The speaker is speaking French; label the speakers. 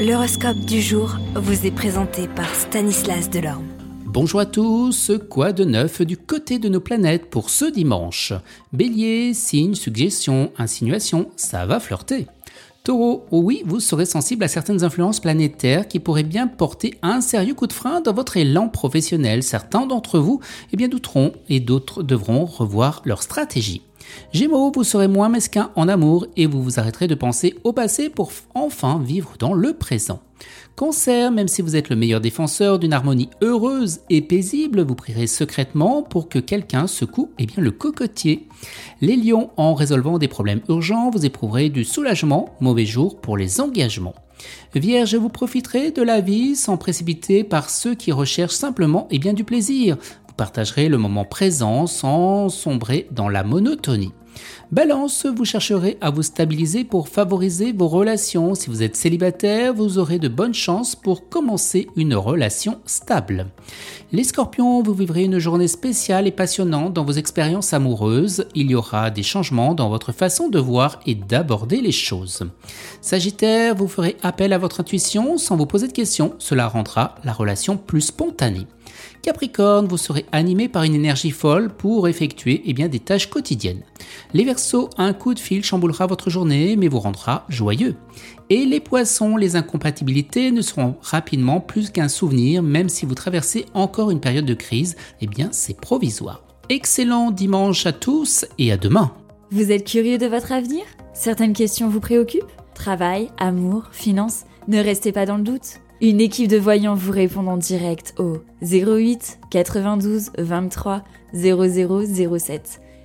Speaker 1: L'horoscope du jour vous est présenté par Stanislas Delorme.
Speaker 2: Bonjour à tous, quoi de neuf du côté de nos planètes pour ce dimanche? Bélier, signe, suggestion, insinuation, ça va flirter. Taureau, oui, vous serez sensible à certaines influences planétaires qui pourraient bien porter un sérieux coup de frein dans votre élan professionnel. Certains d'entre vous eh bien, douteront et d'autres devront revoir leur stratégie. Gémeaux, vous serez moins mesquin en amour et vous vous arrêterez de penser au passé pour enfin vivre dans le présent. Cancer, même si vous êtes le meilleur défenseur d'une harmonie heureuse et paisible, vous prierez secrètement pour que quelqu'un secoue eh bien, le cocotier. Les lions, en résolvant des problèmes urgents, vous éprouverez du soulagement, mauvais jour pour les engagements. Vierge, vous profiterez de la vie sans précipiter par ceux qui recherchent simplement eh bien, du plaisir partagerez le moment présent sans sombrer dans la monotonie. Balance, vous chercherez à vous stabiliser pour favoriser vos relations. Si vous êtes célibataire, vous aurez de bonnes chances pour commencer une relation stable. Les scorpions, vous vivrez une journée spéciale et passionnante dans vos expériences amoureuses. Il y aura des changements dans votre façon de voir et d'aborder les choses. Sagittaire, vous ferez appel à votre intuition sans vous poser de questions. Cela rendra la relation plus spontanée. Capricorne, vous serez animé par une énergie folle pour effectuer eh bien, des tâches quotidiennes. Les Verseaux, un coup de fil chamboulera votre journée mais vous rendra joyeux. Et les Poissons, les incompatibilités ne seront rapidement plus qu'un souvenir même si vous traversez encore une période de crise, eh bien c'est provisoire. Excellent dimanche à tous et à demain.
Speaker 3: Vous êtes curieux de votre avenir? Certaines questions vous préoccupent? Travail, amour, finances? Ne restez pas dans le doute. Une équipe de voyants vous répond en direct au 08 92 23 0007.